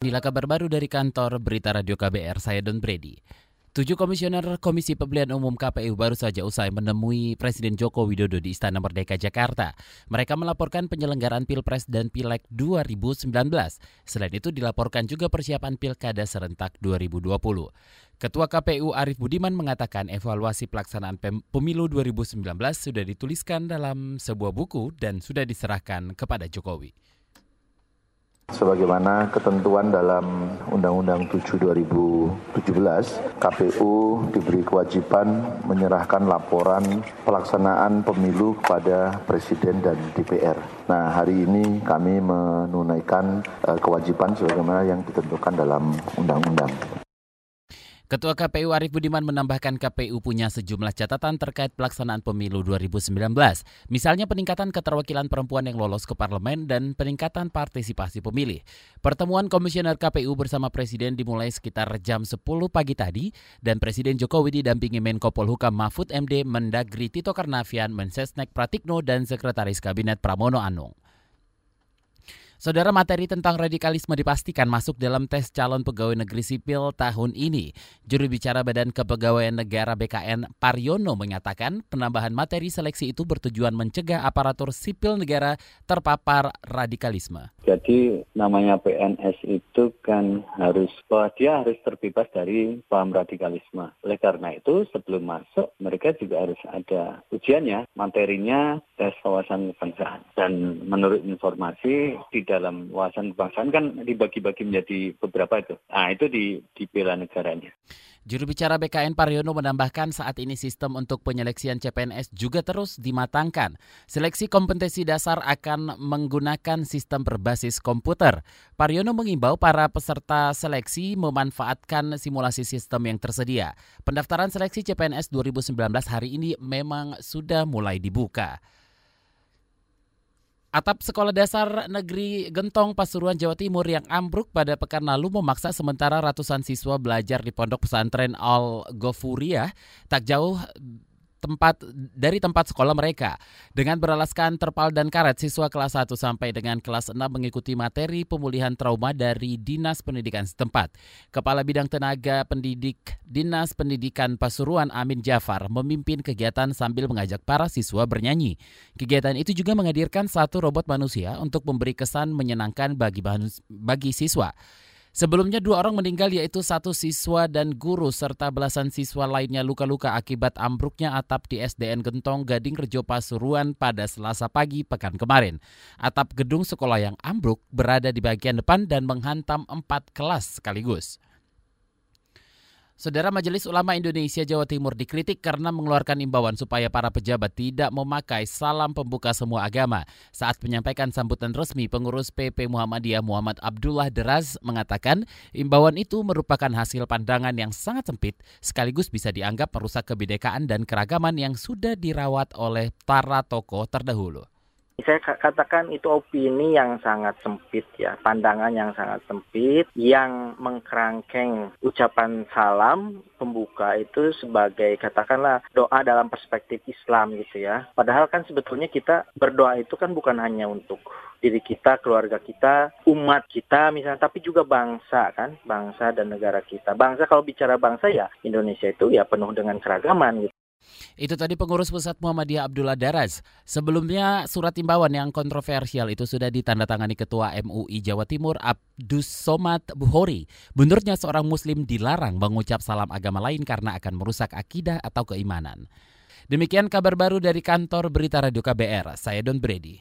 Inilah kabar baru dari kantor Berita Radio KBR, saya Don Brady. Tujuh komisioner Komisi Pemilihan Umum KPU baru saja usai menemui Presiden Joko Widodo di Istana Merdeka Jakarta. Mereka melaporkan penyelenggaraan Pilpres dan Pileg 2019. Selain itu dilaporkan juga persiapan Pilkada serentak 2020. Ketua KPU Arief Budiman mengatakan evaluasi pelaksanaan pemilu 2019 sudah dituliskan dalam sebuah buku dan sudah diserahkan kepada Jokowi sebagaimana ketentuan dalam Undang-Undang 7 2017, KPU diberi kewajiban menyerahkan laporan pelaksanaan pemilu kepada Presiden dan DPR. Nah, hari ini kami menunaikan uh, kewajiban sebagaimana yang ditentukan dalam undang-undang. Ketua KPU Arief Budiman menambahkan KPU punya sejumlah catatan terkait pelaksanaan pemilu 2019. Misalnya peningkatan keterwakilan perempuan yang lolos ke parlemen dan peningkatan partisipasi pemilih. Pertemuan komisioner KPU bersama Presiden dimulai sekitar jam 10 pagi tadi dan Presiden Jokowi didampingi Menko Polhukam Mahfud MD, Mendagri Tito Karnavian, Mensesnek Pratikno, dan Sekretaris Kabinet Pramono Anung. Saudara materi tentang radikalisme dipastikan masuk dalam tes calon pegawai negeri sipil tahun ini. Juru bicara Badan Kepegawaian Negara BKN Pariono menyatakan penambahan materi seleksi itu bertujuan mencegah aparatur sipil negara terpapar radikalisme. Jadi namanya PNS itu kan harus bahwa dia harus terbebas dari paham radikalisme. Oleh karena itu sebelum masuk mereka juga harus ada ujiannya, materinya tes wawasan kebangsaan. Dan menurut informasi di dalam wawasan kebangsaan kan dibagi-bagi menjadi beberapa itu. Nah itu di, di bela negaranya. Juru bicara BKN Pariono menambahkan saat ini sistem untuk penyeleksian CPNS juga terus dimatangkan. Seleksi kompetensi dasar akan menggunakan sistem berbasis komputer. Pariono mengimbau para peserta seleksi memanfaatkan simulasi sistem yang tersedia. Pendaftaran seleksi CPNS 2019 hari ini memang sudah mulai dibuka. Atap sekolah dasar negeri Gentong Pasuruan Jawa Timur yang ambruk pada pekan lalu memaksa sementara ratusan siswa belajar di pondok pesantren Al Gofuria tak jauh tempat dari tempat sekolah mereka. Dengan beralaskan terpal dan karet, siswa kelas 1 sampai dengan kelas 6 mengikuti materi pemulihan trauma dari Dinas Pendidikan setempat. Kepala Bidang Tenaga Pendidik Dinas Pendidikan Pasuruan Amin Jafar memimpin kegiatan sambil mengajak para siswa bernyanyi. Kegiatan itu juga menghadirkan satu robot manusia untuk memberi kesan menyenangkan bagi, bagi siswa. Sebelumnya dua orang meninggal yaitu satu siswa dan guru serta belasan siswa lainnya luka-luka akibat ambruknya atap di SDN Gentong Gading Rejo Pasuruan pada Selasa pagi pekan kemarin. Atap gedung sekolah yang ambruk berada di bagian depan dan menghantam empat kelas sekaligus. Saudara Majelis Ulama Indonesia Jawa Timur dikritik karena mengeluarkan imbauan supaya para pejabat tidak memakai salam pembuka semua agama. Saat menyampaikan sambutan resmi, pengurus PP Muhammadiyah Muhammad Abdullah Deraz mengatakan imbauan itu merupakan hasil pandangan yang sangat sempit sekaligus bisa dianggap merusak kebinekaan dan keragaman yang sudah dirawat oleh para tokoh terdahulu. Saya katakan itu opini yang sangat sempit ya, pandangan yang sangat sempit yang mengkerangkeng ucapan salam pembuka itu sebagai katakanlah doa dalam perspektif Islam gitu ya. Padahal kan sebetulnya kita berdoa itu kan bukan hanya untuk diri kita, keluarga kita, umat kita misalnya, tapi juga bangsa kan, bangsa dan negara kita. Bangsa kalau bicara bangsa ya Indonesia itu ya penuh dengan keragaman gitu. Itu tadi pengurus pusat Muhammadiyah Abdullah Daraz. Sebelumnya surat imbauan yang kontroversial itu sudah ditandatangani Ketua MUI Jawa Timur Abdus Somad Buhori. Menurutnya seorang muslim dilarang mengucap salam agama lain karena akan merusak akidah atau keimanan. Demikian kabar baru dari kantor Berita Radio KBR. Saya Don Brady.